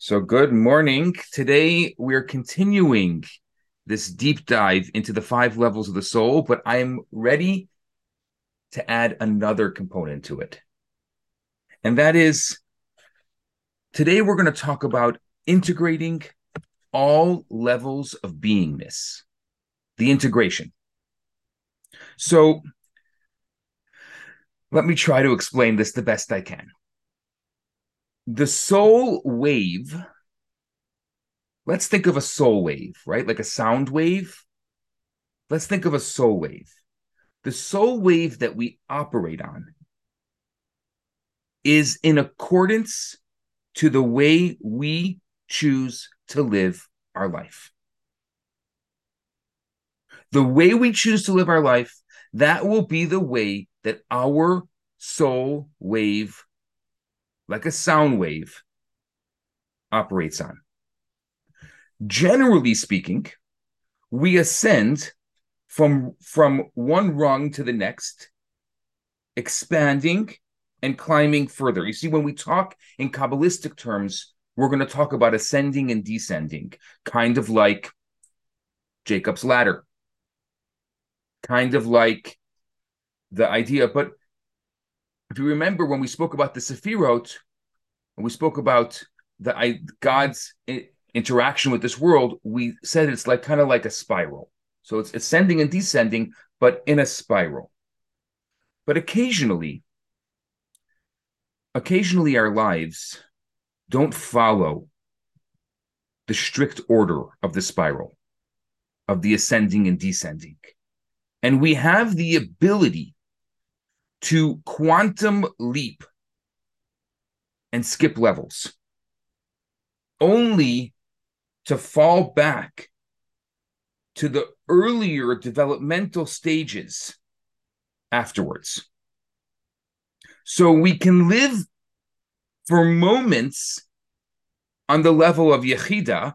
So, good morning. Today, we're continuing this deep dive into the five levels of the soul, but I'm ready to add another component to it. And that is today, we're going to talk about integrating all levels of beingness, the integration. So, let me try to explain this the best I can the soul wave let's think of a soul wave right? Like a sound wave. Let's think of a soul wave. The soul wave that we operate on is in accordance to the way we choose to live our life. The way we choose to live our life that will be the way that our soul wave like a sound wave, operates on. Generally speaking, we ascend from, from one rung to the next, expanding and climbing further. You see, when we talk in Kabbalistic terms, we're going to talk about ascending and descending, kind of like Jacob's ladder, kind of like the idea. But if you remember when we spoke about the Sefirot, and we spoke about the I, God's interaction with this world, we said it's like kind of like a spiral. So it's ascending and descending, but in a spiral. But occasionally, occasionally our lives don't follow the strict order of the spiral, of the ascending and descending. And we have the ability to quantum leap and skip levels, only to fall back to the earlier developmental stages afterwards. So we can live for moments on the level of Yechida,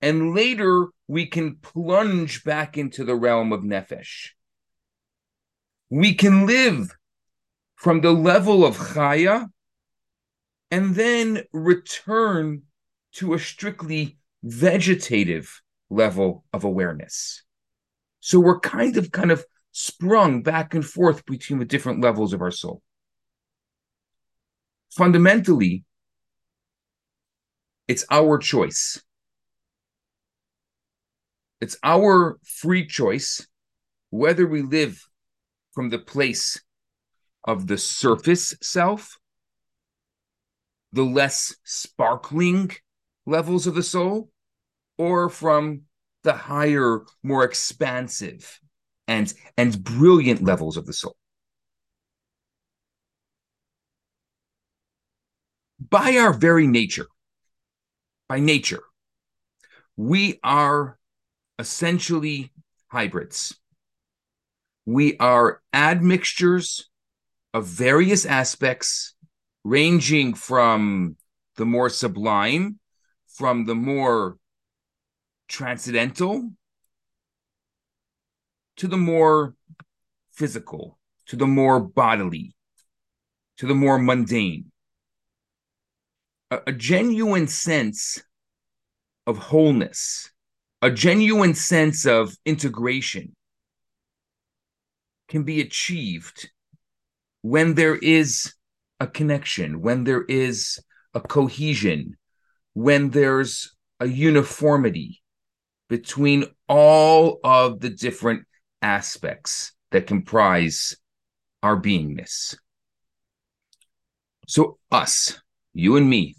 and later we can plunge back into the realm of Nefesh. We can live from the level of Chaya and then return to a strictly vegetative level of awareness. So we're kind of kind of sprung back and forth between the different levels of our soul. Fundamentally, it's our choice. It's our free choice whether we live from the place of the surface self, the less sparkling levels of the soul, or from the higher, more expansive and, and brilliant levels of the soul. By our very nature, by nature, we are essentially hybrids. We are admixtures of various aspects, ranging from the more sublime, from the more transcendental, to the more physical, to the more bodily, to the more mundane. A, a genuine sense of wholeness, a genuine sense of integration can be achieved when there is a connection, when there is a cohesion, when there's a uniformity between all of the different aspects that comprise our beingness. So, us, you and me,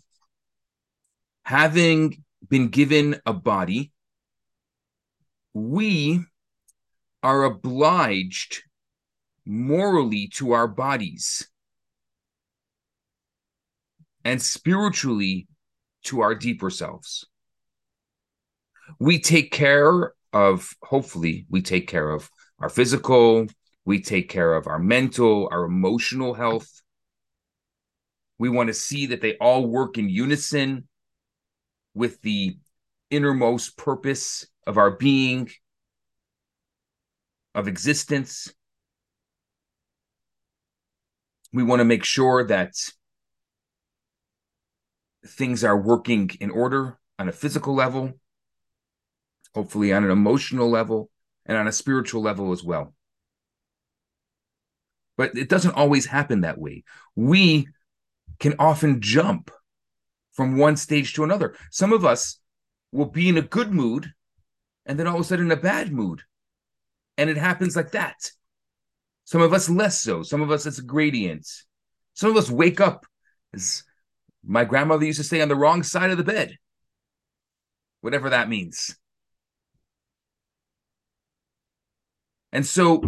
having been given a body, we are obliged morally to our bodies and spiritually to our deeper selves. We take care of, hopefully, we take care of our physical, we take care of our mental, our emotional health. We want to see that they all work in unison with the innermost purpose of our being, of existence we want to make sure that things are working in order on a physical level, hopefully on an emotional level, and on a spiritual level as well. But it doesn't always happen that way. We can often jump from one stage to another. Some of us will be in a good mood and then all of a sudden in a bad mood. And it happens like that. Some of us less so. Some of us it's a gradient. Some of us wake up as my grandmother used to say on the wrong side of the bed. Whatever that means. And so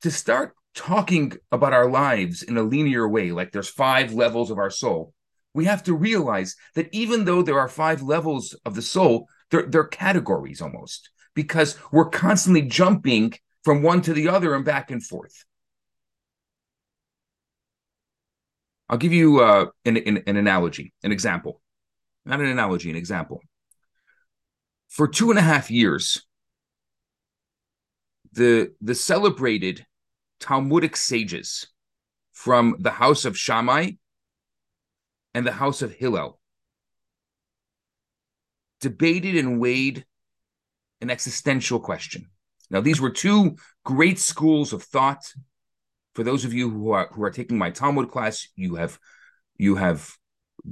to start talking about our lives in a linear way, like there's five levels of our soul, we have to realize that even though there are five levels of the soul, they're, they're categories almost because we're constantly jumping from one to the other and back and forth. I'll give you uh, an, an, an analogy, an example, not an analogy, an example. For two and a half years, the the celebrated Talmudic sages from the house of Shammai and the house of Hillel debated and weighed an existential question. Now, these were two great schools of thought. For those of you who are who are taking my Talmud class, you have you have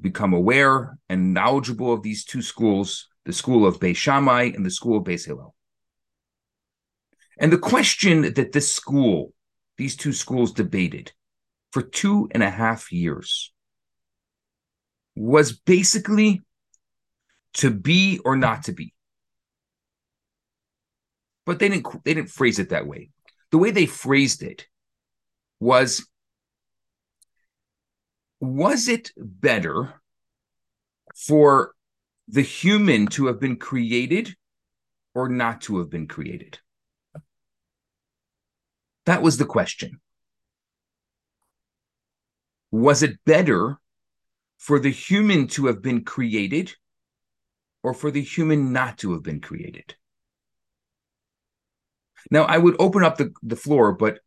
become aware and knowledgeable of these two schools, the school of Beis Shammai and the school of Beis Hillel. And the question that this school, these two schools debated for two and a half years was basically to be or not to be. But they didn't they didn't phrase it that way. The way they phrased it was was it better for the human to have been created or not to have been created? That was the question. Was it better for the human to have been created or for the human not to have been created? Now, I would open up the, the floor, but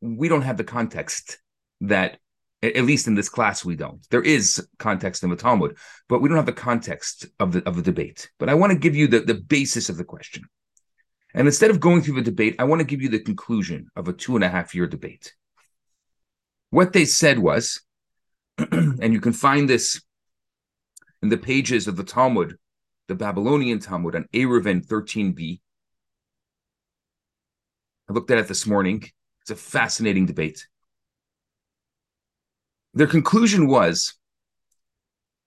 we don't have the context that, at least in this class, we don't. There is context in the Talmud, but we don't have the context of the of the debate. But I want to give you the, the basis of the question. And instead of going through the debate, I want to give you the conclusion of a two and a half year debate. What they said was, and you can find this in the pages of the Talmud, the Babylonian Talmud on Eruvin 13b. I looked at it this morning. It's a fascinating debate. Their conclusion was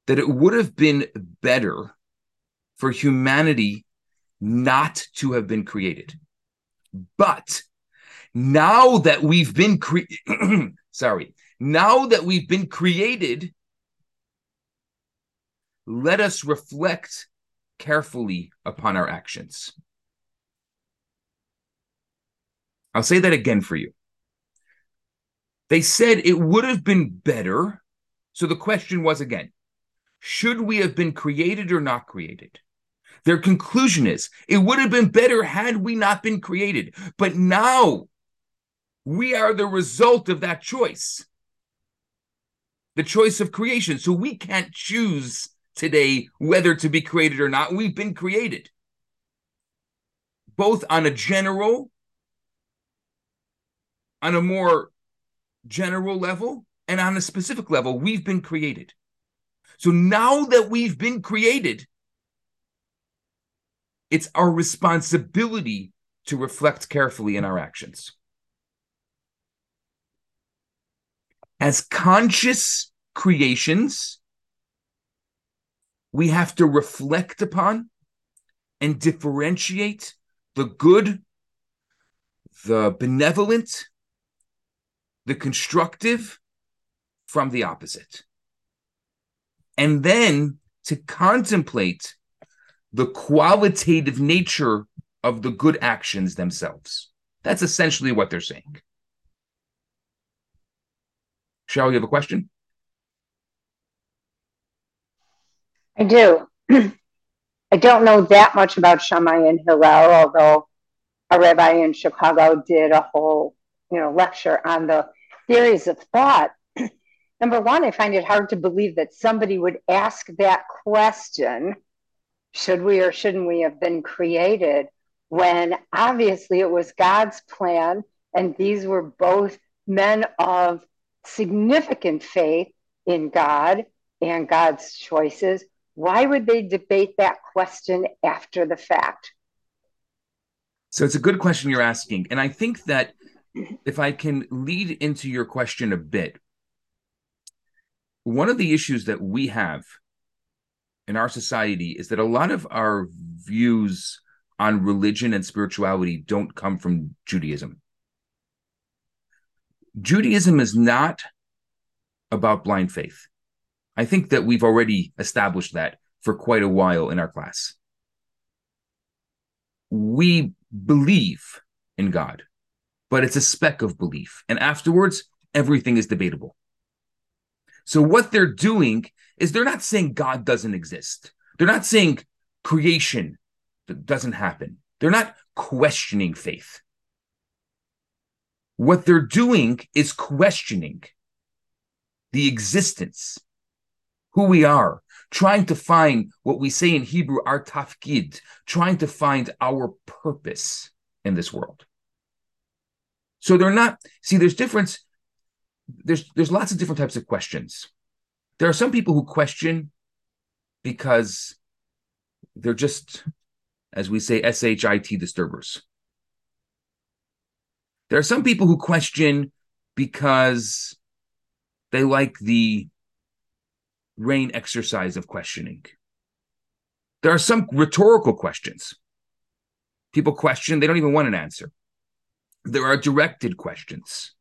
that it would have been better for humanity not to have been created. But now that we've been created, sorry, now that we've been created, let us reflect carefully upon our actions. I'll say that again for you. They said it would have been better. So the question was again should we have been created or not created? Their conclusion is it would have been better had we not been created. But now we are the result of that choice the choice of creation. So we can't choose today whether to be created or not. We've been created, both on a general, on a more general level, and on a specific level. We've been created. So now that we've been created, it's our responsibility to reflect carefully in our actions. As conscious creations, we have to reflect upon and differentiate the good, the benevolent, the constructive from the opposite. And then to contemplate the qualitative nature of the good actions themselves. That's essentially what they're saying. Cheryl, you have a question? I do. I don't know that much about Shammai and Hillel, although a rabbi in Chicago did a whole, you know, lecture on the theories of thought. number one, I find it hard to believe that somebody would ask that question should we or shouldn't we have been created when obviously it was God's plan and these were both men of significant faith in God and God's choices. Why would they debate that question after the fact? So it's a good question you're asking. And I think that if I can lead into your question a bit, one of the issues that we have in our society is that a lot of our views on religion and spirituality don't come from Judaism. Judaism is not about blind faith. I think that we've already established that for quite a while in our class. We believe in God, but it's a speck of belief. And afterwards, everything is debatable. So, what they're doing is they're not saying God doesn't exist. They're not saying creation doesn't happen. They're not questioning faith. What they're doing is questioning the existence, who we are, trying to find what we say in Hebrew, our tafkid, trying to find our purpose in this world. So they're not, see, there's difference. There's there's lots of different types of questions. There are some people who question because they're just, as we say, SHIT disturbers. There are some people who question because they like the RAIN exercise of questioning. There are some rhetorical questions. People question, they don't even want an answer. There are directed questions,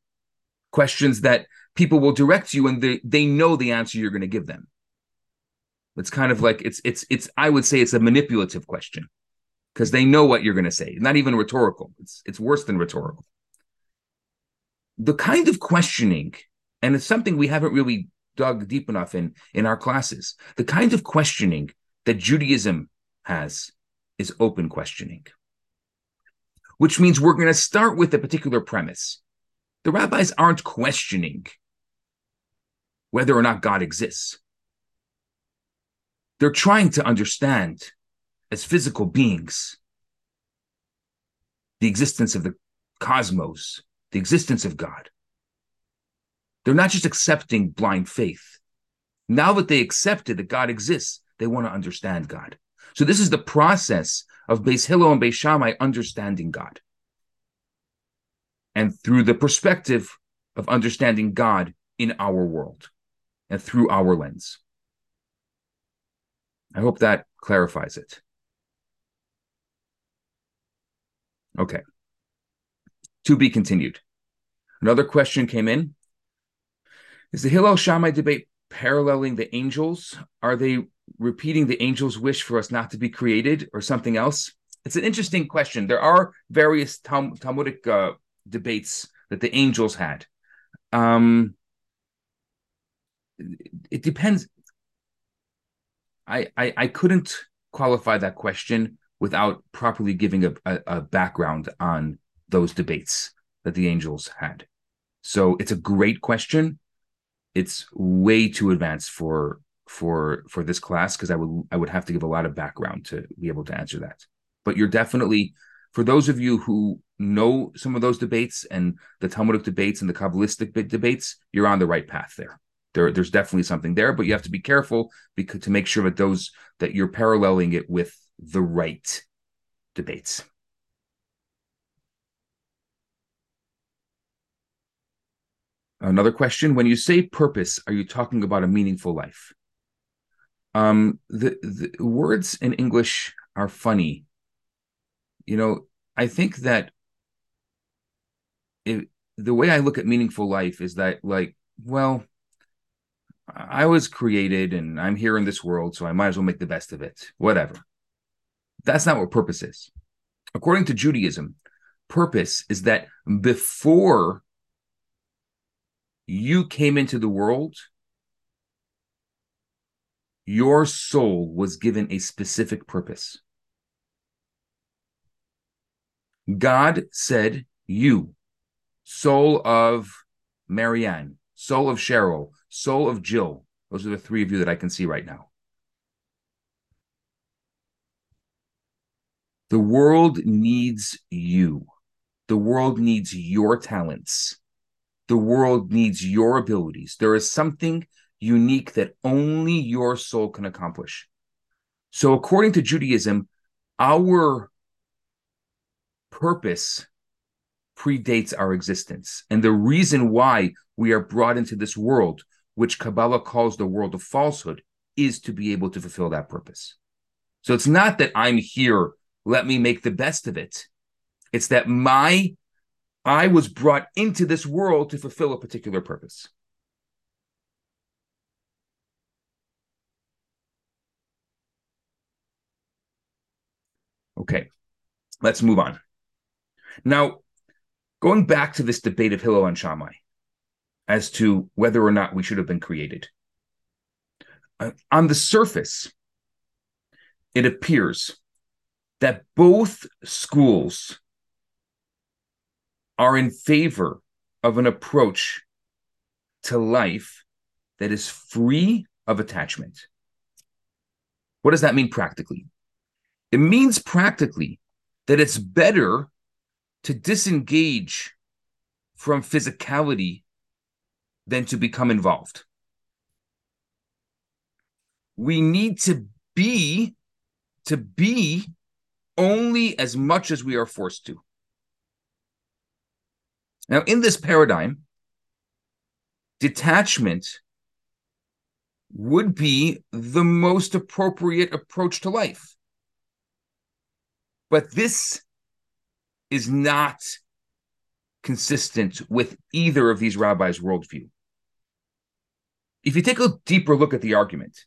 questions that people will direct you and they, they know the answer you're going to give them. It's kind of like it's it's it's I would say it's a manipulative question because they know what you're going to say. Not even rhetorical. It's it's worse than rhetorical. The kind of questioning and it's something we haven't really dug deep enough in in our classes. The kind of questioning that Judaism has is open questioning, which means we're going to start with a particular premise. The rabbis aren't questioning whether or not God exists. They're trying to understand, as physical beings, the existence of the cosmos, the existence of God. They're not just accepting blind faith. Now that they accepted that God exists, they want to understand God. So this is the process of Beis Hillel and Beis Shammai understanding God. And through the perspective of understanding God in our world and through our lens. I hope that clarifies it. Okay. To be continued. Another question came in is the Hillel Shammai debate paralleling the angels? Are they repeating the angels' wish for us not to be created or something else? It's an interesting question. There are various Tal- Talmudic uh, debates that the angels had. Um, it depends. I, I, I couldn't qualify that question without properly giving a, a, a background on those debates that the angels had. So it's a great question it's way too advanced for for for this class because I would I would have to give a lot of background to be able to answer that. But you're definitely for those of you who know some of those debates and the Talmudic debates and the Kabbalistic debates, you're on the right path there. There, there's definitely something there, but you have to be careful because to make sure that those that you're paralleling it with the right debates. Another question: When you say purpose, are you talking about a meaningful life? Um, the, the words in English are funny. You know, I think that it, the way I look at meaningful life is that, like, well, I was created and I'm here in this world, so I might as well make the best of it. Whatever. That's not what purpose is. According to Judaism, purpose is that before you came into the world, your soul was given a specific purpose. God said, You, soul of Marianne, soul of Cheryl, soul of Jill. Those are the three of you that I can see right now. The world needs you. The world needs your talents. The world needs your abilities. There is something unique that only your soul can accomplish. So, according to Judaism, our purpose predates our existence. And the reason why we are brought into this world, which Kabbalah calls the world of falsehood, is to be able to fulfill that purpose. So it's not that I'm here, let me make the best of it. It's that my I was brought into this world to fulfill a particular purpose. Okay, let's move on. Now, going back to this debate of Hillel and Shammai as to whether or not we should have been created. Uh, on the surface, it appears that both schools are in favor of an approach to life that is free of attachment. What does that mean practically? It means practically that it's better to disengage from physicality than to become involved. We need to be to be only as much as we are forced to. Now, in this paradigm, detachment would be the most appropriate approach to life. But this is not consistent with either of these rabbis' worldview. If you take a deeper look at the argument,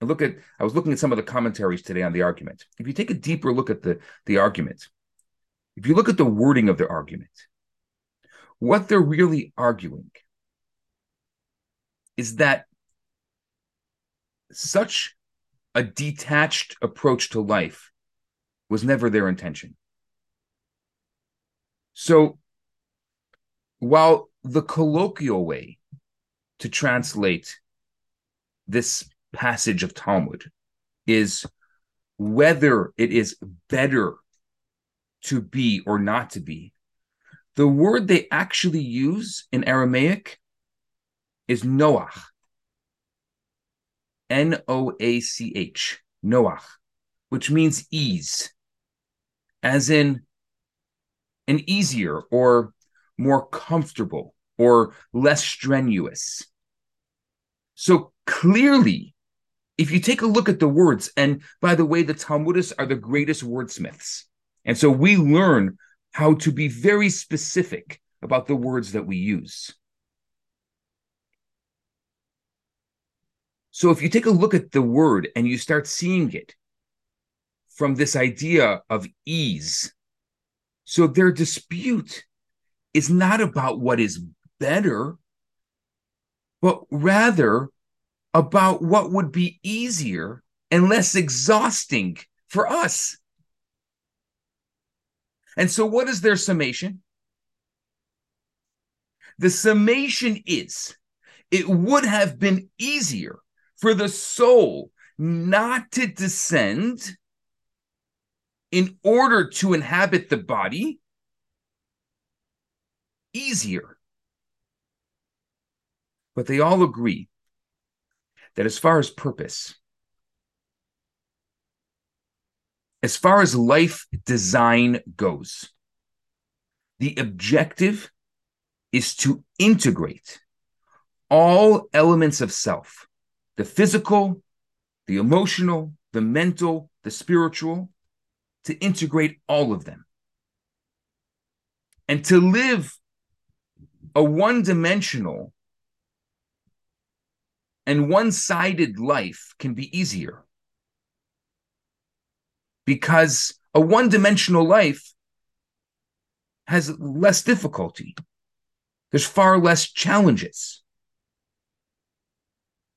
and look at, I was looking at some of the commentaries today on the argument. If you take a deeper look at the, the argument, if you look at the wording of the argument, what they're really arguing is that such a detached approach to life was never their intention. So, while the colloquial way to translate this passage of Talmud is whether it is better to be or not to be, the word they actually use in Aramaic is Noach. N O A C H, Noach, which means ease, as in an easier or more comfortable or less strenuous. So clearly, if you take a look at the words, and by the way, the Talmudists are the greatest wordsmiths. And so we learn how to be very specific about the words that we use. So if you take a look at the word and you start seeing it from this idea of ease, so their dispute is not about what is better, but rather about what would be easier and less exhausting for us. And so, what is their summation? The summation is it would have been easier for the soul not to descend in order to inhabit the body. Easier. But they all agree that as far as purpose, as far as life design goes, the objective is to integrate all elements of self the physical, the emotional, the mental, the spiritual to integrate all of them. And to live a one dimensional and one sided life can be easier because a one dimensional life has less difficulty. There's far less challenges.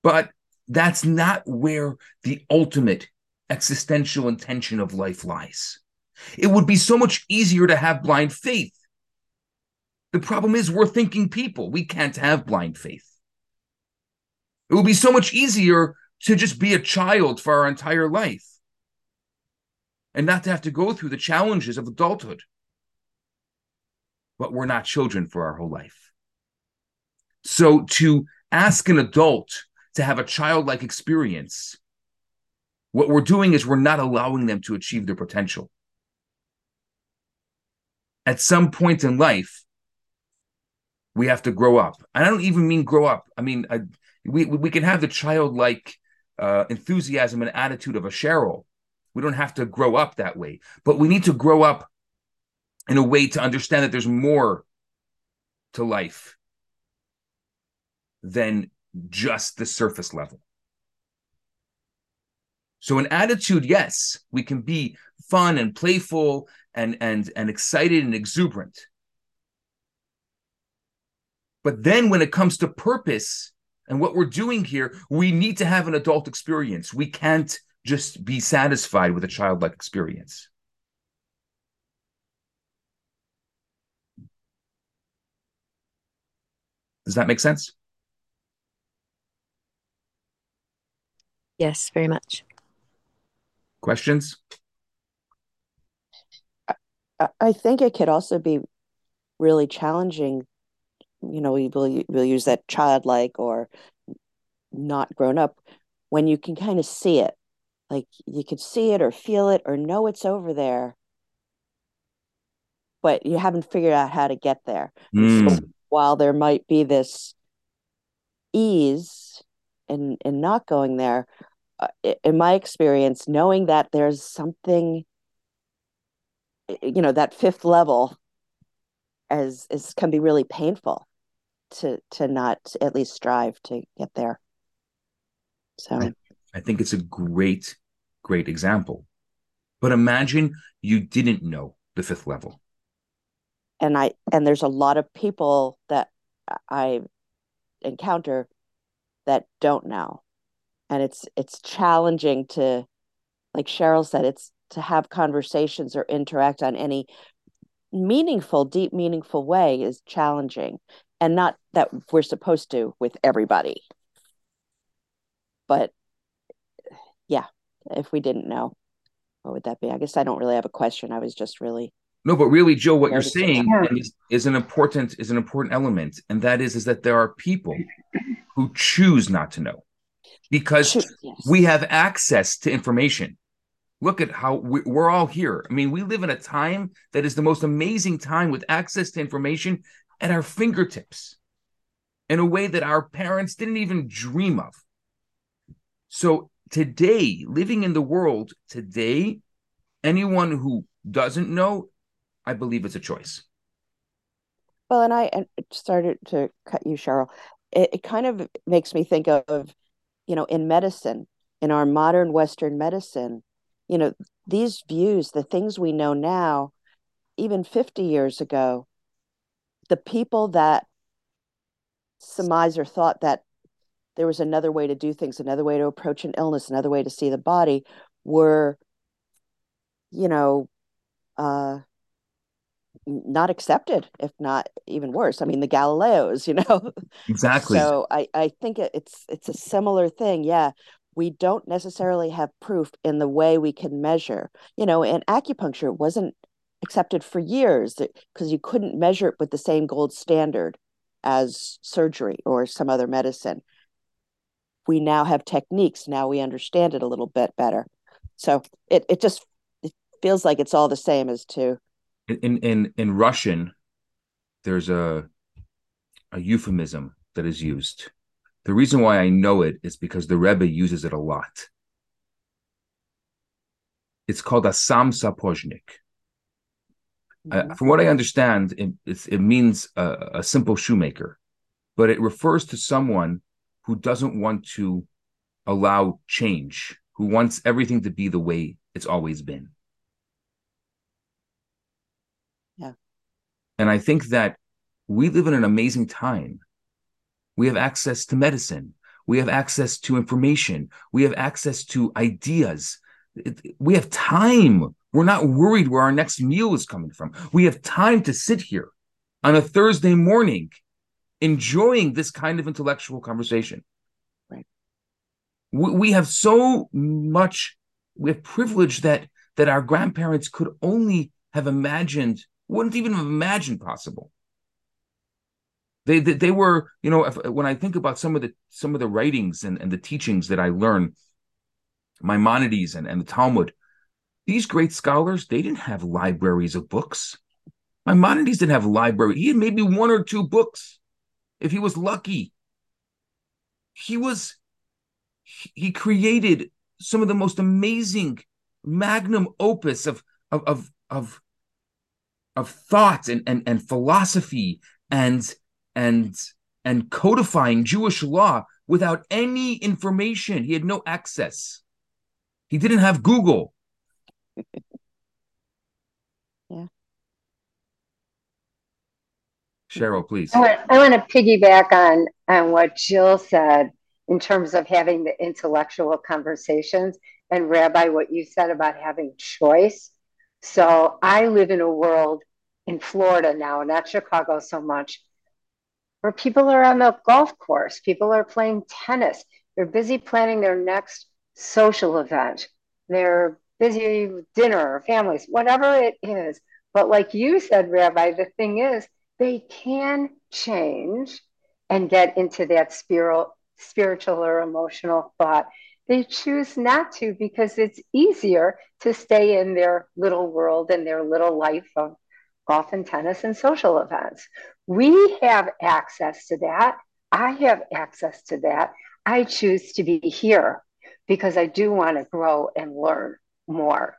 But that's not where the ultimate existential intention of life lies. It would be so much easier to have blind faith The problem is we're thinking people. We can't have blind faith. It would be so much easier to just be a child for our entire life and not to have to go through the challenges of adulthood. But we're not children for our whole life. So to ask an adult to have a childlike experience, what we're doing is we're not allowing them to achieve their potential. At some point in life, we have to grow up. And I don't even mean grow up. I mean, I, we we can have the childlike uh, enthusiasm and attitude of a Cheryl. We don't have to grow up that way, but we need to grow up in a way to understand that there's more to life than just the surface level. So an attitude, yes, we can be fun and playful and and and excited and exuberant. But then when it comes to purpose and what we're doing here, we need to have an adult experience. We can't just be satisfied with a childlike experience. Does that make sense? Yes, very much. Questions? I think it could also be really challenging. You know, we will we'll use that childlike or not grown up when you can kind of see it, like you can see it or feel it or know it's over there, but you haven't figured out how to get there. Mm. So while there might be this ease in in not going there, uh, in my experience, knowing that there's something, you know, that fifth level, as is can be really painful to to not at least strive to get there. So I, I think it's a great, great example. But imagine you didn't know the fifth level. And I and there's a lot of people that I encounter that don't know and it's it's challenging to like cheryl said it's to have conversations or interact on any meaningful deep meaningful way is challenging and not that we're supposed to with everybody but yeah if we didn't know what would that be i guess i don't really have a question i was just really no but really joe what you're saying is, is an important is an important element and that is is that there are people who choose not to know because yes. we have access to information. Look at how we, we're all here. I mean, we live in a time that is the most amazing time with access to information at our fingertips in a way that our parents didn't even dream of. So, today, living in the world today, anyone who doesn't know, I believe it's a choice. Well, and I started to cut you, Cheryl. It, it kind of makes me think of you know, in medicine, in our modern Western medicine, you know, these views, the things we know now, even 50 years ago, the people that surmise or thought that there was another way to do things, another way to approach an illness, another way to see the body were, you know, uh, not accepted, if not even worse. I mean, the Galileos, you know. Exactly. So I I think it's it's a similar thing. Yeah, we don't necessarily have proof in the way we can measure. You know, and acupuncture wasn't accepted for years because you couldn't measure it with the same gold standard as surgery or some other medicine. We now have techniques. Now we understand it a little bit better. So it it just it feels like it's all the same as to in in in Russian, there's a a euphemism that is used. The reason why I know it is because the Rebbe uses it a lot. It's called a sam sapozhnik. Mm-hmm. Uh, from what I understand, it, it means a, a simple shoemaker, but it refers to someone who doesn't want to allow change, who wants everything to be the way it's always been. Yeah. And I think that we live in an amazing time. We have access to medicine. We have access to information. We have access to ideas. We have time. We're not worried where our next meal is coming from. We have time to sit here on a Thursday morning enjoying this kind of intellectual conversation. Right. We, we have so much we have privilege that that our grandparents could only have imagined, wouldn't even have imagined possible. They, they, they were, you know, if, when I think about some of the some of the writings and, and the teachings that I learned, Maimonides and, and the Talmud, these great scholars, they didn't have libraries of books. Maimonides didn't have a library. He had maybe one or two books, if he was lucky. He was he created some of the most amazing magnum opus of of of of, of thought and, and and philosophy and and and codifying Jewish law without any information. He had no access. He didn't have Google. yeah. Cheryl, please. I want, I want to piggyback on on what Jill said in terms of having the intellectual conversations and Rabbi, what you said about having choice. So I live in a world in Florida now, not Chicago so much, where people are on the golf course, people are playing tennis, they're busy planning their next social event, they're busy dinner, families, whatever it is. But like you said, Rabbi, the thing is, they can change and get into that spiritual, spiritual or emotional thought. They choose not to because it's easier to stay in their little world and their little life of golf and tennis and social events. We have access to that. I have access to that. I choose to be here because I do want to grow and learn more.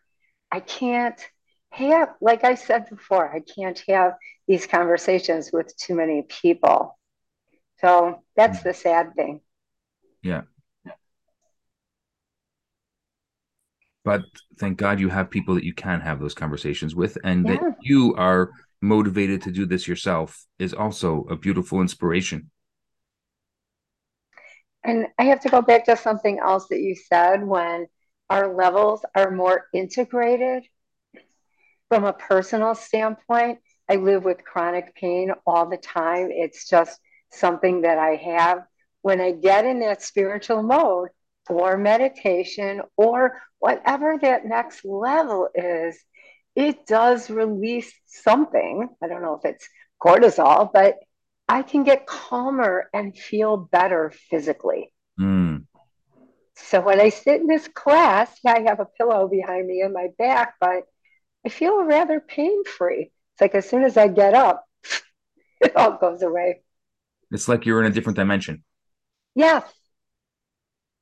I can't have, like I said before, I can't have these conversations with too many people. So that's mm. the sad thing. Yeah. But thank God you have people that you can have those conversations with, and yeah. that you are motivated to do this yourself is also a beautiful inspiration. And I have to go back to something else that you said when our levels are more integrated from a personal standpoint. I live with chronic pain all the time. It's just something that I have. When I get in that spiritual mode or meditation or whatever that next level is, it does release something. I don't know if it's cortisol, but I can get calmer and feel better physically. Mm. So when I sit in this class, yeah, I have a pillow behind me in my back, but I feel rather pain free. It's like as soon as I get up, it all goes away. It's like you're in a different dimension. Yes.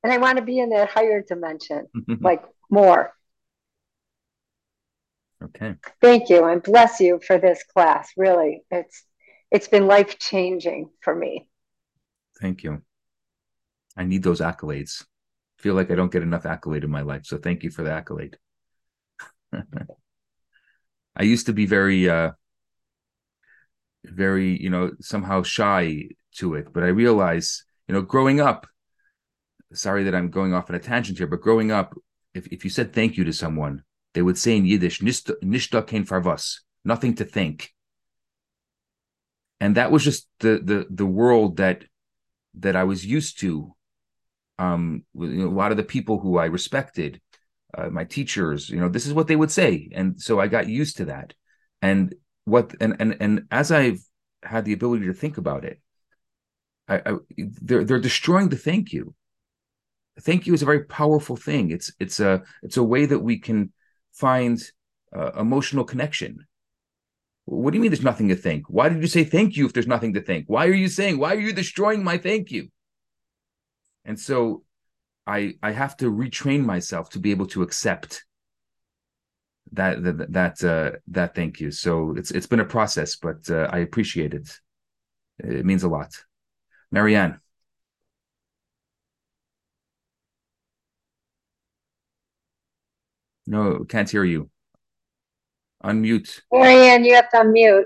And I want to be in that higher dimension, like more. Okay. Thank you and bless you for this class. Really, it's it's been life changing for me. Thank you. I need those accolades. I feel like I don't get enough accolade in my life, so thank you for the accolade. I used to be very uh very, you know, somehow shy to it, but I realize, you know, growing up, sorry that I'm going off on a tangent here, but growing up, if, if you said thank you to someone, they would say in Yiddish, "Nishta kein farvas," nothing to thank. And that was just the the the world that that I was used to. Um, you know, a lot of the people who I respected, uh, my teachers, you know, this is what they would say, and so I got used to that. And what and and and as I've had the ability to think about it, I, I they're they're destroying the thank you. Thank you is a very powerful thing. It's it's a it's a way that we can find uh, emotional connection. What do you mean there's nothing to think? Why did you say thank you if there's nothing to think? Why are you saying, why are you destroying my thank you? And so I I have to retrain myself to be able to accept that that that uh, that thank you. So it's it's been a process, but uh, I appreciate it. It means a lot. Marianne. No, can't hear you. Unmute. Marianne, you have to unmute.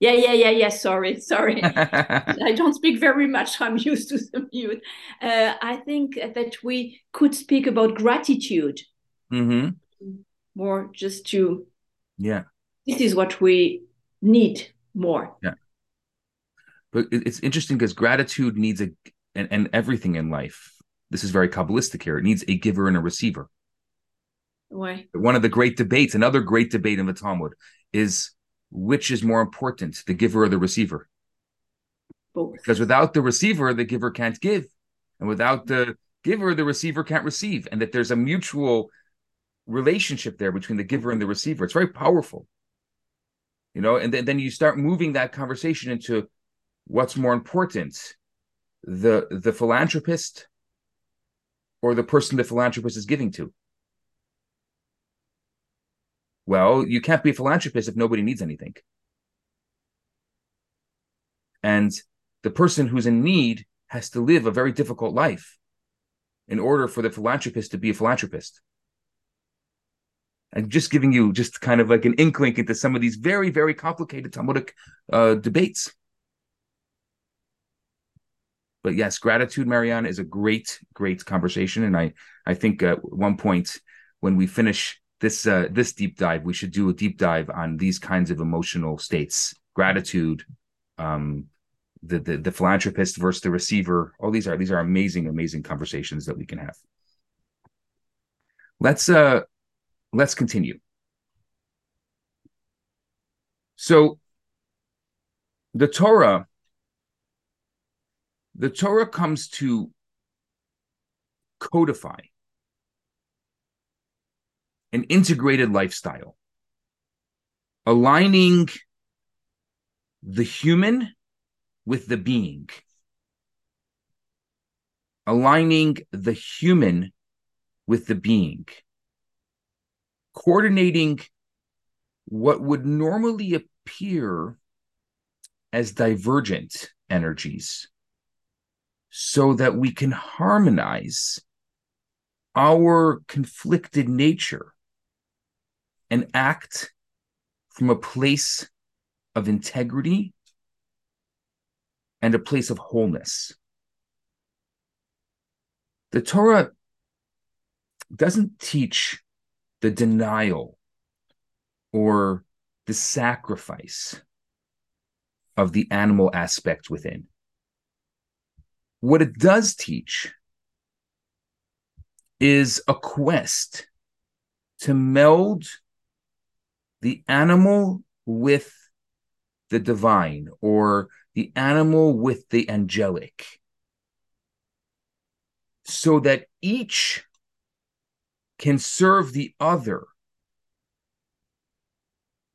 Yeah, yeah, yeah, yeah. Sorry, sorry. I don't speak very much. I'm used to the mute. Uh, I think that we could speak about gratitude mm-hmm. more, just to. Yeah. This is what we need more. Yeah. But it's interesting because gratitude needs a and, and everything in life. This is very Kabbalistic here. It needs a giver and a receiver. Why? One of the great debates, another great debate in the Talmud, is which is more important, the giver or the receiver? Both. Because without the receiver, the giver can't give. And without the giver, the receiver can't receive. And that there's a mutual relationship there between the giver and the receiver. It's very powerful. You know, and then, then you start moving that conversation into what's more important, the the philanthropist or the person the philanthropist is giving to. Well, you can't be a philanthropist if nobody needs anything. And the person who's in need has to live a very difficult life in order for the philanthropist to be a philanthropist. And just giving you just kind of like an inkling into some of these very, very complicated Talmudic uh, debates. But yes, gratitude, Marianne, is a great, great conversation. And I, I think at one point when we finish this uh, this deep dive, we should do a deep dive on these kinds of emotional states, gratitude, um, the, the the philanthropist versus the receiver. All these are these are amazing, amazing conversations that we can have. Let's uh let's continue. So the Torah, the Torah comes to codify an integrated lifestyle, aligning the human with the being, aligning the human with the being, coordinating what would normally appear as divergent energies so that we can harmonize our conflicted nature and act from a place of integrity and a place of wholeness. The Torah doesn't teach the denial or the sacrifice of the animal aspect within. What it does teach is a quest to meld the animal with the divine or the animal with the angelic so that each can serve the other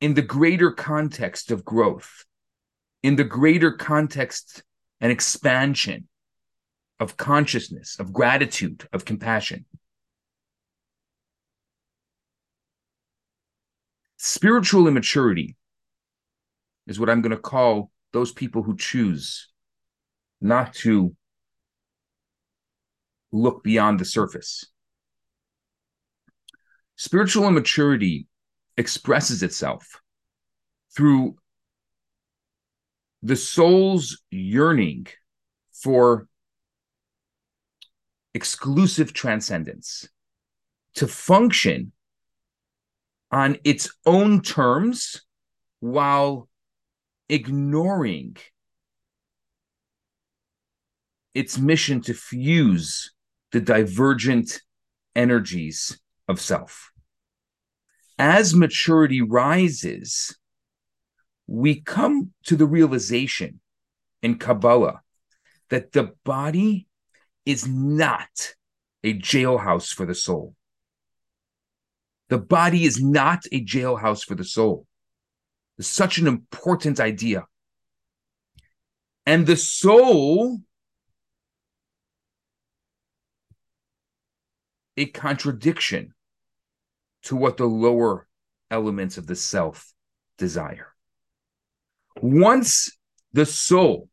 in the greater context of growth, in the greater context and expansion of consciousness, of gratitude, of compassion. Spiritual immaturity is what I'm going to call those people who choose not to look beyond the surface. Spiritual immaturity expresses itself through the soul's yearning for exclusive transcendence, to function on its own terms while ignoring its mission to fuse the divergent energies of self. As maturity rises, we come to the realization in Kabbalah that the body is not a jailhouse for the soul. The body is not a jailhouse for the soul. It's such an important idea. And the soul, a contradiction to what the lower elements of the self desire. Once the soul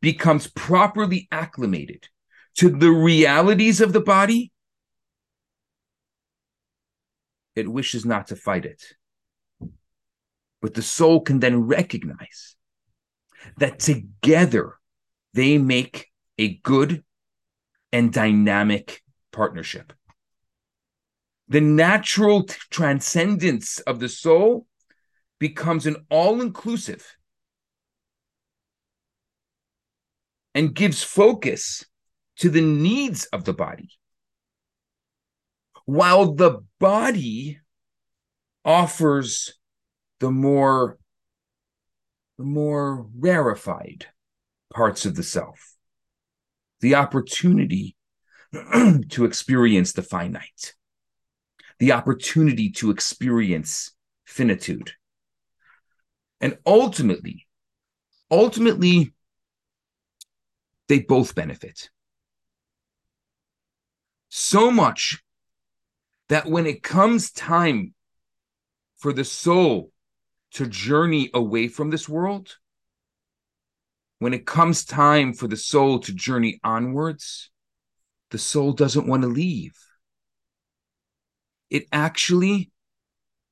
becomes properly acclimated to the realities of the body, it wishes not to fight it. But the soul can then recognize that together they make a good and dynamic partnership. The natural t- transcendence of the soul becomes an all inclusive and gives focus to the needs of the body, while the body offers the more the more rarefied parts of the self, the opportunity to experience the finite, the opportunity to experience finitude. And ultimately, ultimately, they both benefit. So much that when it comes time for the soul to journey away from this world, when it comes time for the soul to journey onwards, the soul doesn't want to leave. It actually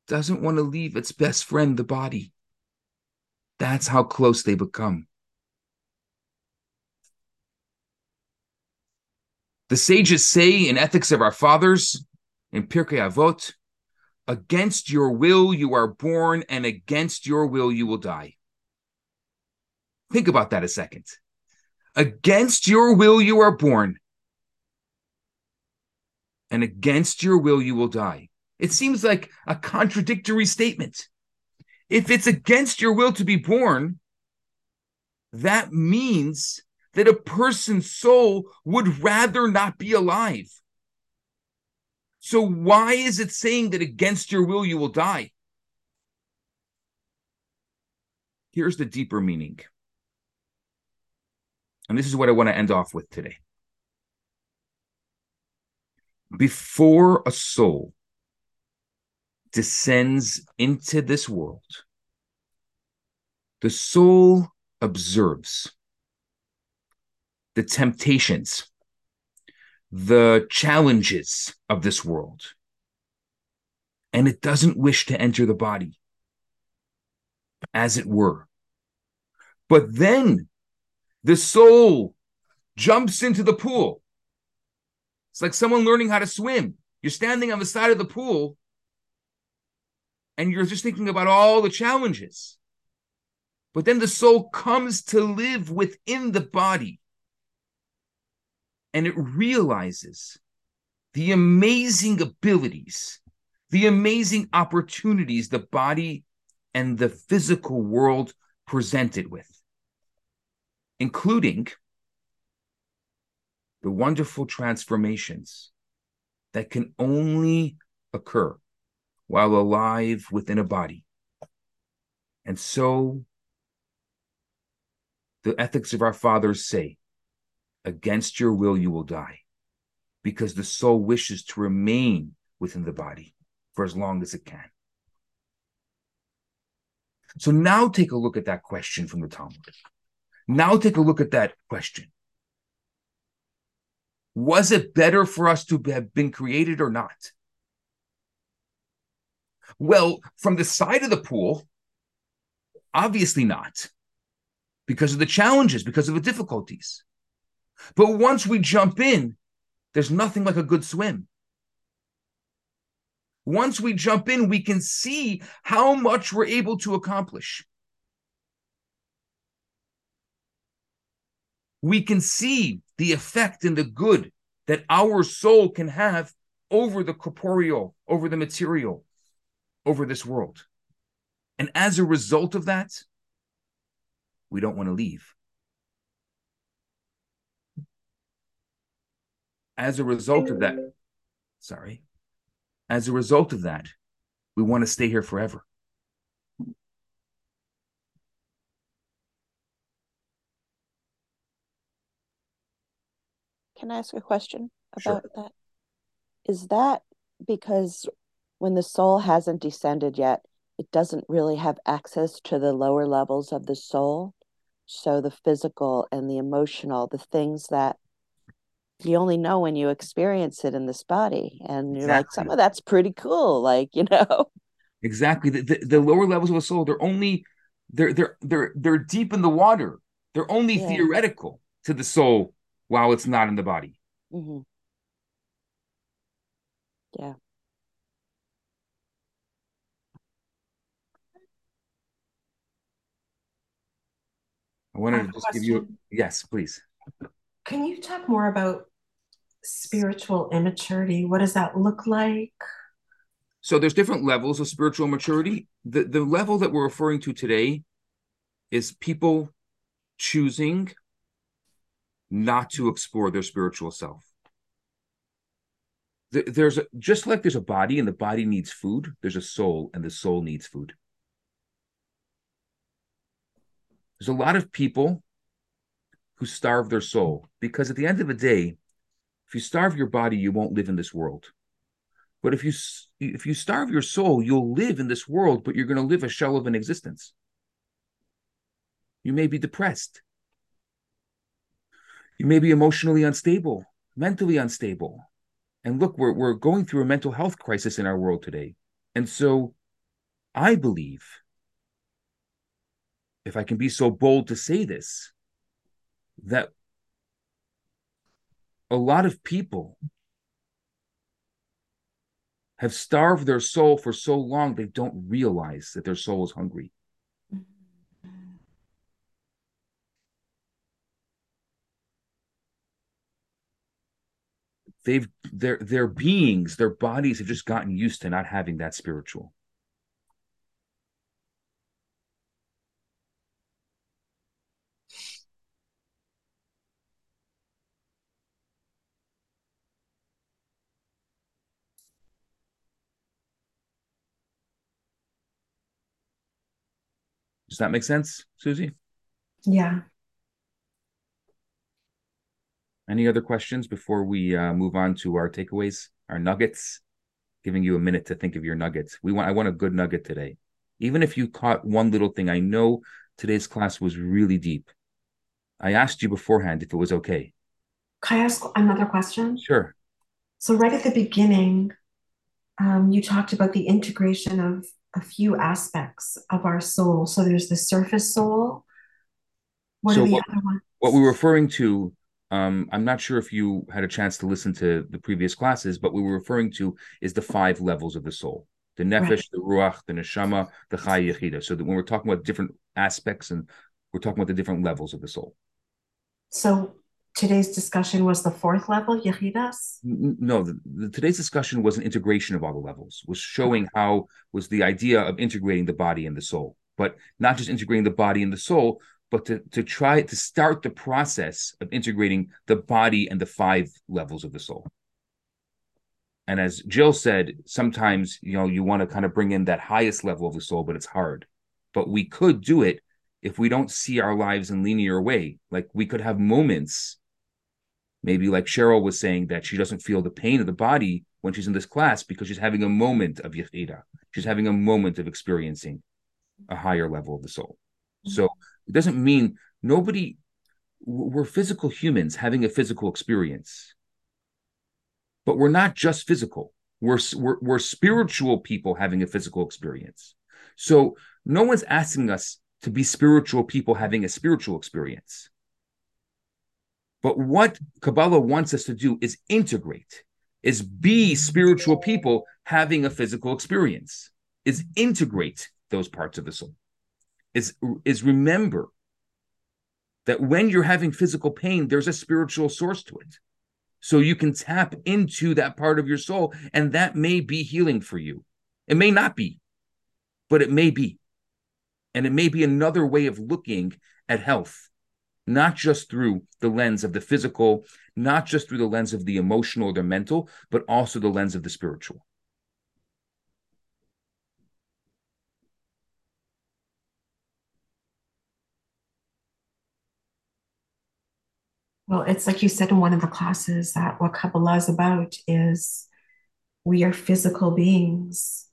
doesn't want to leave its best friend, the body. That's how close they become. The sages say in Ethics of Our Fathers, in Pirkei Avot, Against your will you are born, and against your will you will die. Think about that a second. Against your will you are born, and against your will you will die. It seems like a contradictory statement. If it's against your will to be born, that means that a person's soul would rather not be alive. So why is it saying that against your will you will die? Here's the deeper meaning. And this is what I want to end off with today. Before a soul descends into this world, the soul observes the temptations the challenges of this world. And it doesn't wish to enter the body, as it were. But then the soul jumps into the pool. It's like someone learning how to swim. You're standing on the side of the pool and you're just thinking about all the challenges. But then the soul comes to live within the body and it realizes the amazing abilities, the amazing opportunities the body and the physical world presented with, including the wonderful transformations that can only occur while alive within a body. And so the ethics of our fathers say against your will, you will die because the soul wishes to remain within the body for as long as it can. So now take a look at that question from the Talmud. Now take a look at that question. Was it better for us to have been created or not? Well, from the side of the pool, obviously not, because of the challenges, because of the difficulties. But once we jump in, there's nothing like a good swim. Once we jump in, we can see how much we're able to accomplish. We can see the effect and the good that our soul can have over the corporeal, over the material, over this world. And as a result of that, we don't want to leave. As a result of that, sorry, as a result of that, we want to stay here forever. Can I ask a question about Sure. that? Is that because when the soul hasn't descended yet, it doesn't really have access to the lower levels of the soul? So the physical and the emotional, the things that you only know when you experience it in this body. And you're like, some of that's pretty cool. Like, you know, Exactly. The, the, the lower levels of the soul, they're only they're they're they're they're deep in the water. They're only Yeah. theoretical to the soul while it's not in the body. hmm yeah. I wanted have to a just give you yes, please. Can you talk more about spiritual immaturity? What does that look like? So there's different levels of spiritual maturity. The the level that we're referring to today is people choosing not to explore their spiritual self. There's a, just like there's a body and the body needs food, there's a soul and the soul needs food. There's a lot of people who starve their soul because at the end of the day, if you starve your body, you won't live in this world. But if you if you starve your soul, you'll live in this world, but you're going to live a shell of an existence. You may be depressed. You may be emotionally unstable, mentally unstable. And look, we're we're going through a mental health crisis in our world today. And so I believe if I can be so bold to say this, that a lot of people have starved their soul for so long they don't realize that their soul is hungry. They've their their beings, their bodies have just gotten used to not having that spiritual. Does that make sense, Susie? Yeah. Any other questions before we uh, move on to our takeaways, our nuggets? Giving you a minute to think of your nuggets. We want I want a good nugget today. Even if you caught one little thing, I know today's class was really deep. I asked you beforehand if it was okay. Can I ask another question? Sure. So right at the beginning, um, you talked about the integration of a few aspects of our soul. So there's the surface soul. What so are the what, other ones? What we're referring to, um, I'm not sure if you had a chance to listen to the previous classes, but we were referring to is the five levels of the soul. The nefesh, right. the ruach, the neshama, the chay yechida. So that when we're talking about different aspects and we're talking about the different levels of the soul. So today's discussion was the fourth level, Yechidas? No, the, the, today's discussion was an integration of all the levels, was showing how was the idea of integrating the body and the soul, but not just integrating the body and the soul, but to, to try to start the process of integrating the body and the five levels of the soul. And as Jill said, sometimes you know you want to kind of bring in that highest level of the soul, but it's hard. But we could do it if we don't see our lives in linear way. Like we could have moments Maybe like Cheryl was saying that she doesn't feel the pain of the body when she's in this class because she's having a moment of yechida. She's having a moment of experiencing a higher level of the soul. Mm-hmm. So it doesn't mean nobody, we're physical humans having a physical experience. But we're not just physical. We're, we're, we're spiritual people having a physical experience. So no one's asking us to be spiritual people having a spiritual experience. But what Kabbalah wants us to do is integrate, is be spiritual people having a physical experience, is integrate those parts of the soul, is, is remember that when you're having physical pain, there's a spiritual source to it. So you can tap into that part of your soul, and that may be healing for you. It may not be, but it may be. And it may be another way of looking at health not just through the lens of the physical, not just through the lens of the emotional or the mental, but also the lens of the spiritual. Well, it's like you said in one of the classes that what Kabbalah is about is we are physical beings,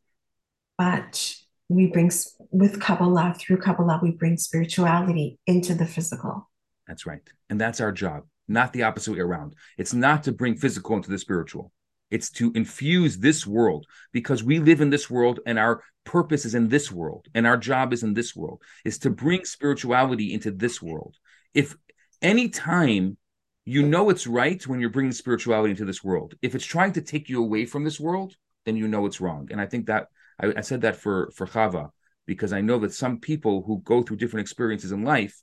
but we bring with Kabbalah, through Kabbalah, we bring spirituality into the physical. That's right. And that's our job, not the opposite way around. It's not to bring physical into the spiritual. It's to infuse this world because we live in this world and our purpose is in this world and our job is in this world, is to bring spirituality into this world. If any time you know it's right when you're bringing spirituality into this world, if it's trying to take you away from this world, then you know it's wrong. And I think that I, I said that for for Chava because I know that some people who go through different experiences in life,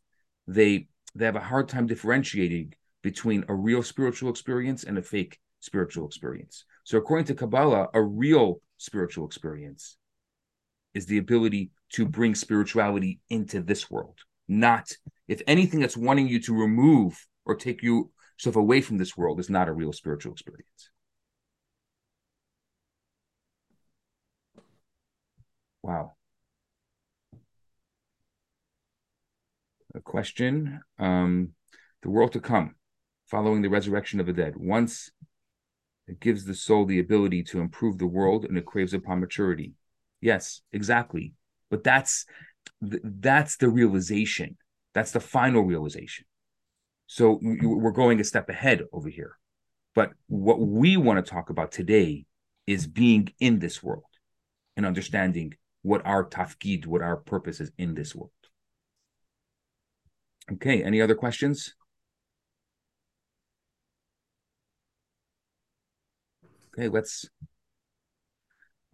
they they have a hard time differentiating between a real spiritual experience and a fake spiritual experience. So, according to Kabbalah, a real spiritual experience is the ability to bring spirituality into this world, not if anything that's wanting you to remove or take you yourself away from this world is not a real spiritual experience. Wow. Question. Um, the world to come, following the resurrection of the dead. Once it gives the soul the ability to improve the world and it craves upon maturity. Yes, exactly. But that's that's the realization. That's the final realization. So we're going a step ahead over here. But what we want to talk about today is being in this world and understanding what our tafkid, what our purpose is in this world. Okay, any other questions? Okay, let's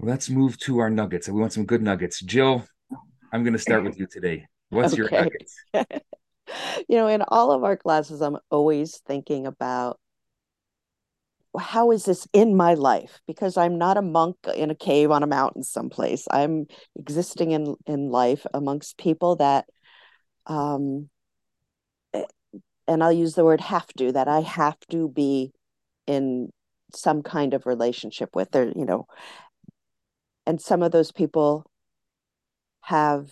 let's move to our nuggets. We want some good nuggets. Jill, I'm going to start with you today. What's okay. your nuggets? you know, in all of our classes, I'm always thinking about how is this in my life? Because I'm not a monk in a cave on a mountain someplace. I'm existing in in life amongst people that, um, and I'll use the word have to that I have to be in some kind of relationship with. There, you know, and some of those people have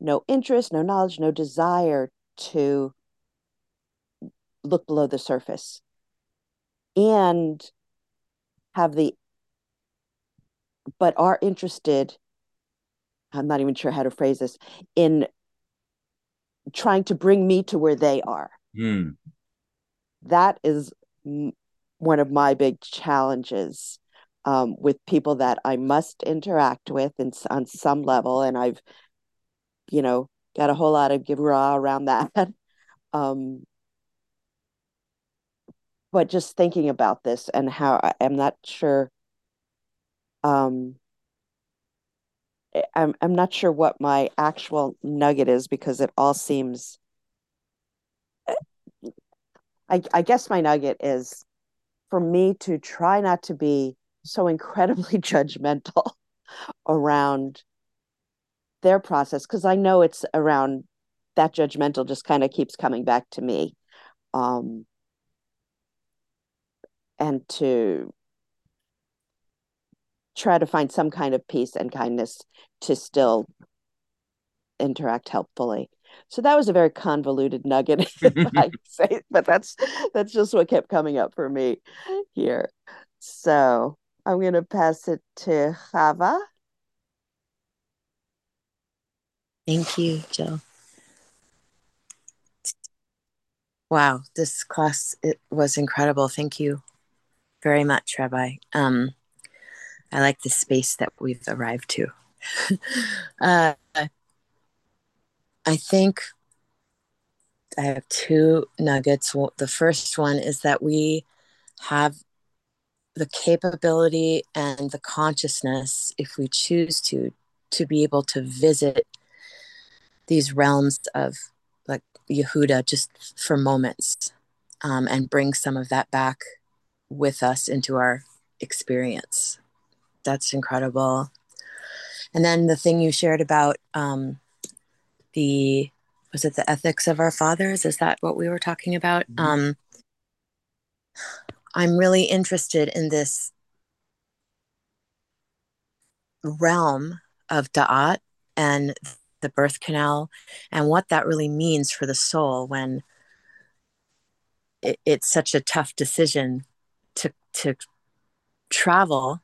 no interest, no knowledge, no desire to look below the surface and have the but are interested i'm not even sure how to phrase this in trying to bring me to where they are mm. that is one of my big challenges um, with people that i must interact with in, on some level and i've you know got a whole lot of gevurah around that um, but just thinking about this and how I, am not sure um I'm I'm not sure what my actual nugget is because it all seems I I guess my nugget is for me to try not to be so incredibly judgmental around their process because I know it's around that judgmental just kind of keeps coming back to me um and to try to find some kind of peace and kindness to still interact helpfully. So that was a very convoluted nugget, I say, but that's that's just what kept coming up for me here. So I'm going to pass it to Chava. Thank you, Jill. Wow, this class it was incredible. Thank you very much, Rabbi. Um, I like the space that we've arrived to. uh, I think I have two nuggets. The first one is that we have the capability and the consciousness, if we choose to, to be able to visit these realms of like yechida just for moments um, and bring some of that back with us into our experience. That's incredible. And then the thing you shared about um, the was it the ethics of our fathers? Is that what we were talking about? Mm-hmm. Um, I'm really interested in this realm of Da'at and the birth canal and what that really means for the soul when it, it's such a tough decision to to travel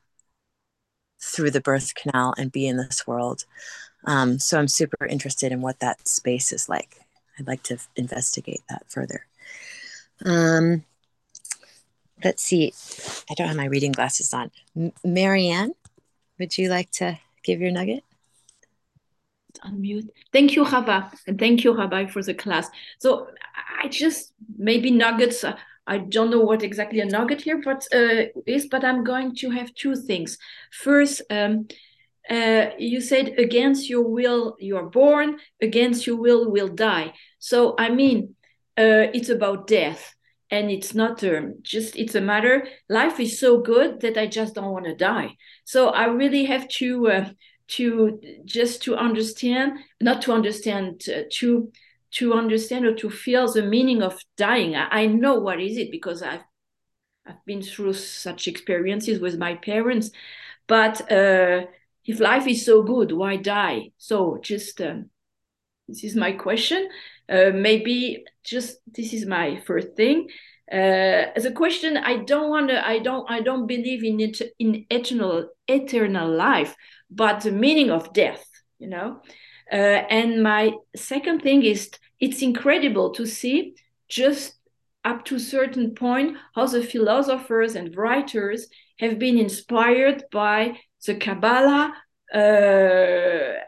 through the birth canal and be in this world. Um, so I'm super interested in what that space is like. I'd like to investigate that further. Um, let's see. I don't have my reading glasses on. M- Marianne, would you like to give your nugget? Unmute. Thank you, Rabbi, and thank you, Rabbi, for the class. So I just maybe nuggets. Uh, I don't know what exactly a nugget here but, uh, is, but I'm going to have two things. First, um, uh, you said against your will you're born, against your will will die. So I mean, uh, it's about death, and it's not um, just it's a matter. Life is so good that I just don't want to die. So I really have to uh, to just to understand, not to understand, uh, to to understand or to feel the meaning of dying. I, I know what is it because I've I've been through such experiences with my parents, but uh, if life is so good, why die? So just um, this is my question. Uh, maybe just this is my first thing. Uh, as a question, I don't want to. I don't. I don't believe in it in eternal eternal life, but the meaning of death. You know. Uh, and my second thing is it's incredible to see just up to a certain point how the philosophers and writers have been inspired by the Kabbalah. Uh,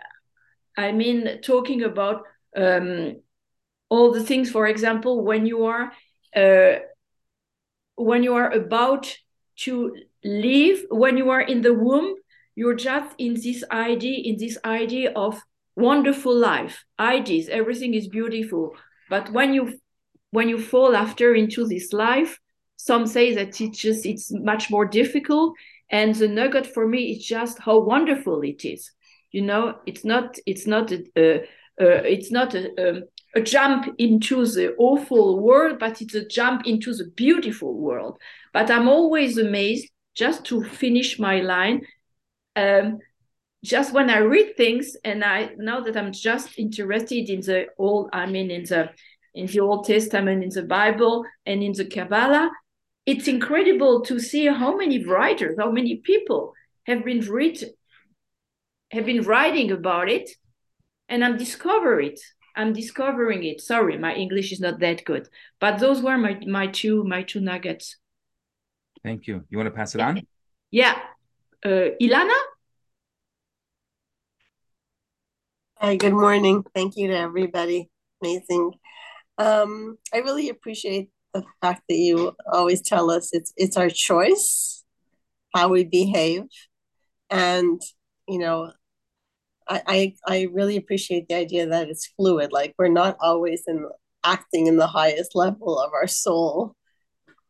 I mean, talking about um, all the things. For example, when you are uh, when you are about to leave, when you are in the womb, you're just in this idea, in this idea of wonderful life, ideas, everything is beautiful. But when you when you fall after into this life, some say that it's just it's much more difficult. And the nugget for me is just how wonderful it is. You know, it's not it's not a, uh, uh, it's not a, um, a jump into the awful world, but it's a jump into the beautiful world. But I'm always amazed, just to finish my line, um, just when I read things, and I now that I'm just interested in the old, I mean, in the in the Old Testament, in the Bible, and in the Kabbalah, it's incredible to see how many writers, how many people have been read, have been writing about it, and I'm discovering it. I'm discovering it. Sorry, my English is not that good, but those were my my two my two nuggets. Thank you. You want to pass it on? Yeah, uh, Ilana. Hi, good morning. Thank you to everybody. Amazing. Um, I really appreciate the fact that you always tell us it's it's our choice how we behave, and you know, I I, I really appreciate the idea that it's fluid. Like we're not always in acting in the highest level of our soul,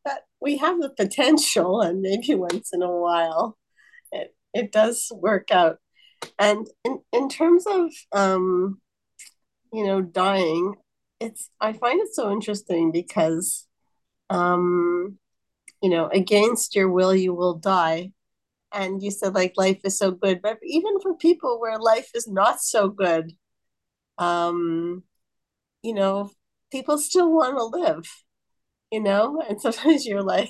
but we have the potential, and maybe once in a while, it it does work out. And in in terms of um, you know, dying, it's I find it so interesting because um you know against your will you will die. And you said like life is so good but even for people where life is not so good um you know people still want to live you know? And sometimes you're like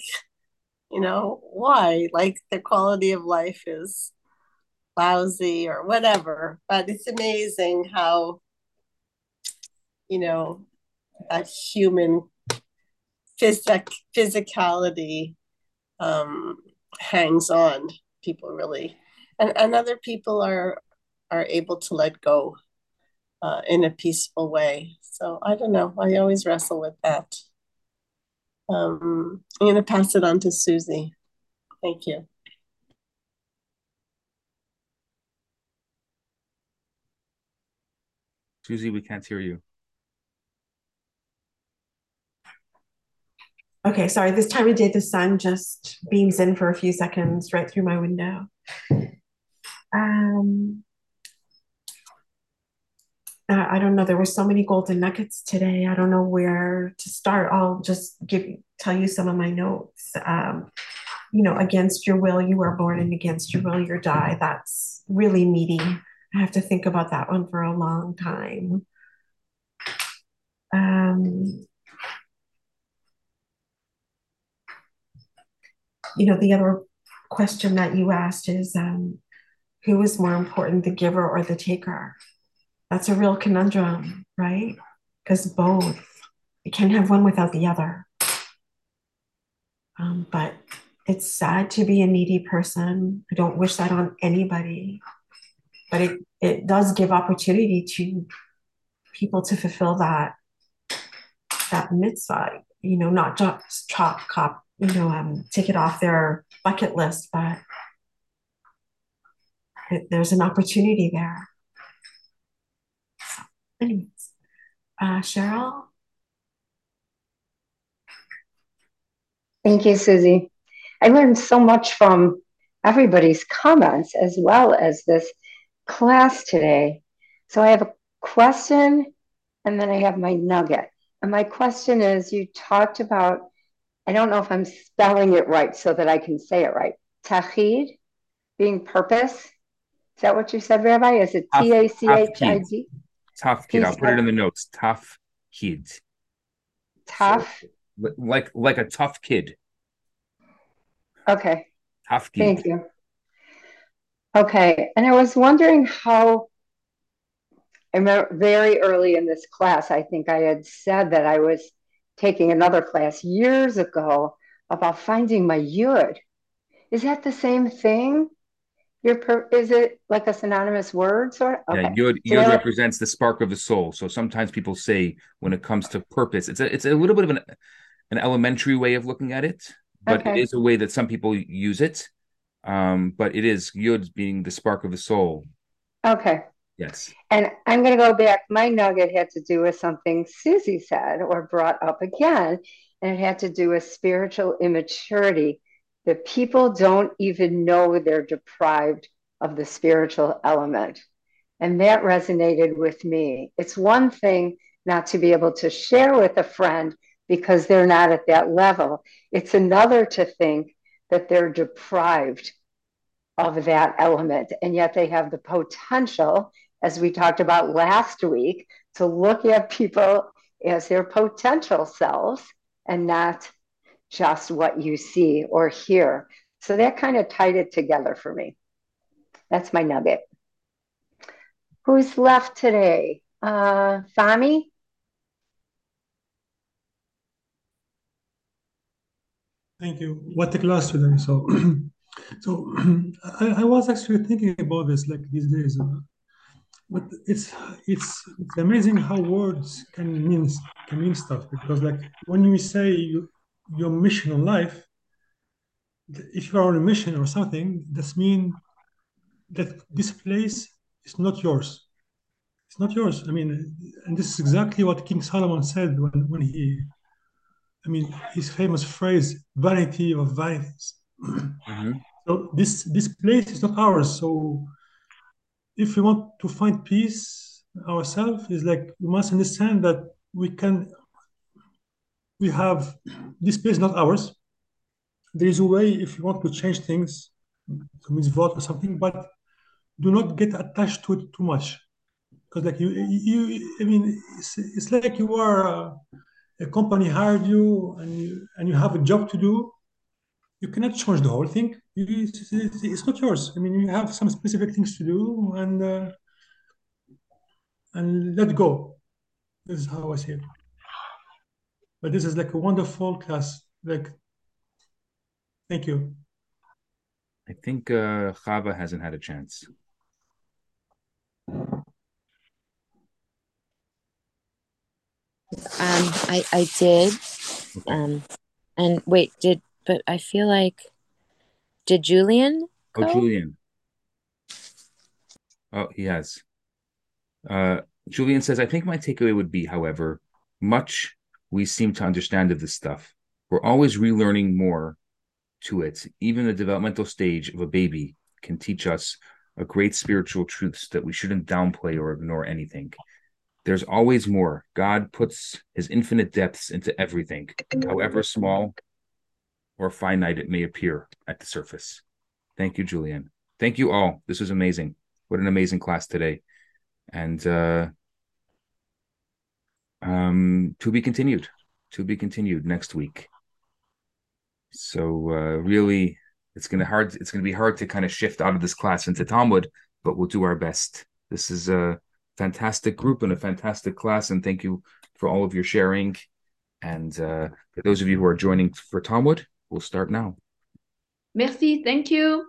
you know why? Like the quality of life is lousy or whatever but it's amazing how you know, that human physic physicality um, hangs on. People really, and, and other people are are able to let go uh, in a peaceful way. So I don't know. I always wrestle with that. Um, I'm going to pass it on to Susie. Thank you. Susie, we can't hear you. Okay, sorry. This time of day, the sun just beams in for a few seconds right through my window. Um, I don't know. There were so many golden nuggets today. I don't know where to start. I'll just give tell you some of my notes. Um, you know, against your will, you are born, and against your will, you die. That's really meaty. I have to think about that one for a long time. Um, you know, the other question that you asked is um, who is more important, the giver or the taker? That's a real conundrum, right? Because both, you can't have one without the other. Um, but it's sad to be a needy person. I don't wish that on anybody, but it, it does give opportunity to people to fulfill that that mitzvah, you know, not just chop, cop, you know, um, take it off their bucket list, but it, there's an opportunity there. So, anyways, Uh, Cheryl? Thank you, Susie. I learned so much from everybody's comments as well as this class today. So I have a question and then I have my nugget. And my question is you talked about, I don't know if I'm spelling it right so that I can say it right. Tachid being purpose. Is that what you said, Rabbi? Is it T A C H I D? Tough kid. I'll put it in the notes. Tough kid. Tough. So, like like a tough kid. Okay. Tough kid. Thank you. Okay. And I was wondering how I remember very early in this class, I think I had said that I was taking another class years ago about finding my yud. Is that the same thing? Your per- is it like a synonymous word sort of? Okay. Yeah, yud, yud so represents the spark of the soul. So sometimes people say when it comes to purpose, it's a it's a little bit of an an elementary way of looking at it, but okay. it is a way that some people use it. Um, but it is yud being the spark of the soul. Okay. Yes. And I'm going to go back. My nugget had to do with something Susie said or brought up again, and it had to do with spiritual immaturity that people don't even know they're deprived of the spiritual element. And that resonated with me. It's one thing not to be able to share with a friend because they're not at that level, it's another to think that they're deprived of that element. And yet they have the potential, as we talked about last week, to look at people as their potential selves and not just what you see or hear. So that kind of tied it together for me. That's my nugget. Who's left today? Uh, Fami? Thank you. What a class today. So, so I, I, was actually thinking about this like these days, uh, but it's it's it's amazing how words can mean can mean stuff because like when you say you, your mission in life, if you are on a mission or something, that means that this place is not yours. It's not yours. I mean, and this is exactly what King Solomon said when, when he, I mean, his famous phrase, vanity of vanities. Mm-hmm. So this this place is not ours. So if we want to find peace ourselves, is like we must understand that we can we have this place not ours. There is a way if you want to change things, to mitzvot or something, but do not get attached to it too much. Because like you, you, I mean, it's, it's like you are a, company hired you and you and you have a job to do. You cannot change the whole thing. It's not yours. I mean, you have some specific things to do and uh, and let go. This is how I see it. But this is like a wonderful class. Like, thank you. I think uh, Chava hasn't had a chance. I I did. Um, and wait, did but I feel like did Julian? Oh, go? Oh, Julian. Oh, he has. Uh, Julian says, I think my takeaway would be, however, much we seem to understand of this stuff. We're always relearning more to it. Even the developmental stage of a baby can teach us a great spiritual truths that we shouldn't downplay or ignore anything. There's always more. God puts his infinite depths into everything, however small or finite it may appear at the surface. Thank you, Julian. Thank you all. This was amazing. What an amazing class today. And uh, um, to be continued. To be continued next week. So uh, really, it's gonna hard. It's gonna be hard to kind of shift out of this class into Talmud, but we'll do our best. This is a fantastic group and a fantastic class, and thank you for all of your sharing. And uh, for those of you who are joining for Talmud, we'll start now. Merci. Thank you.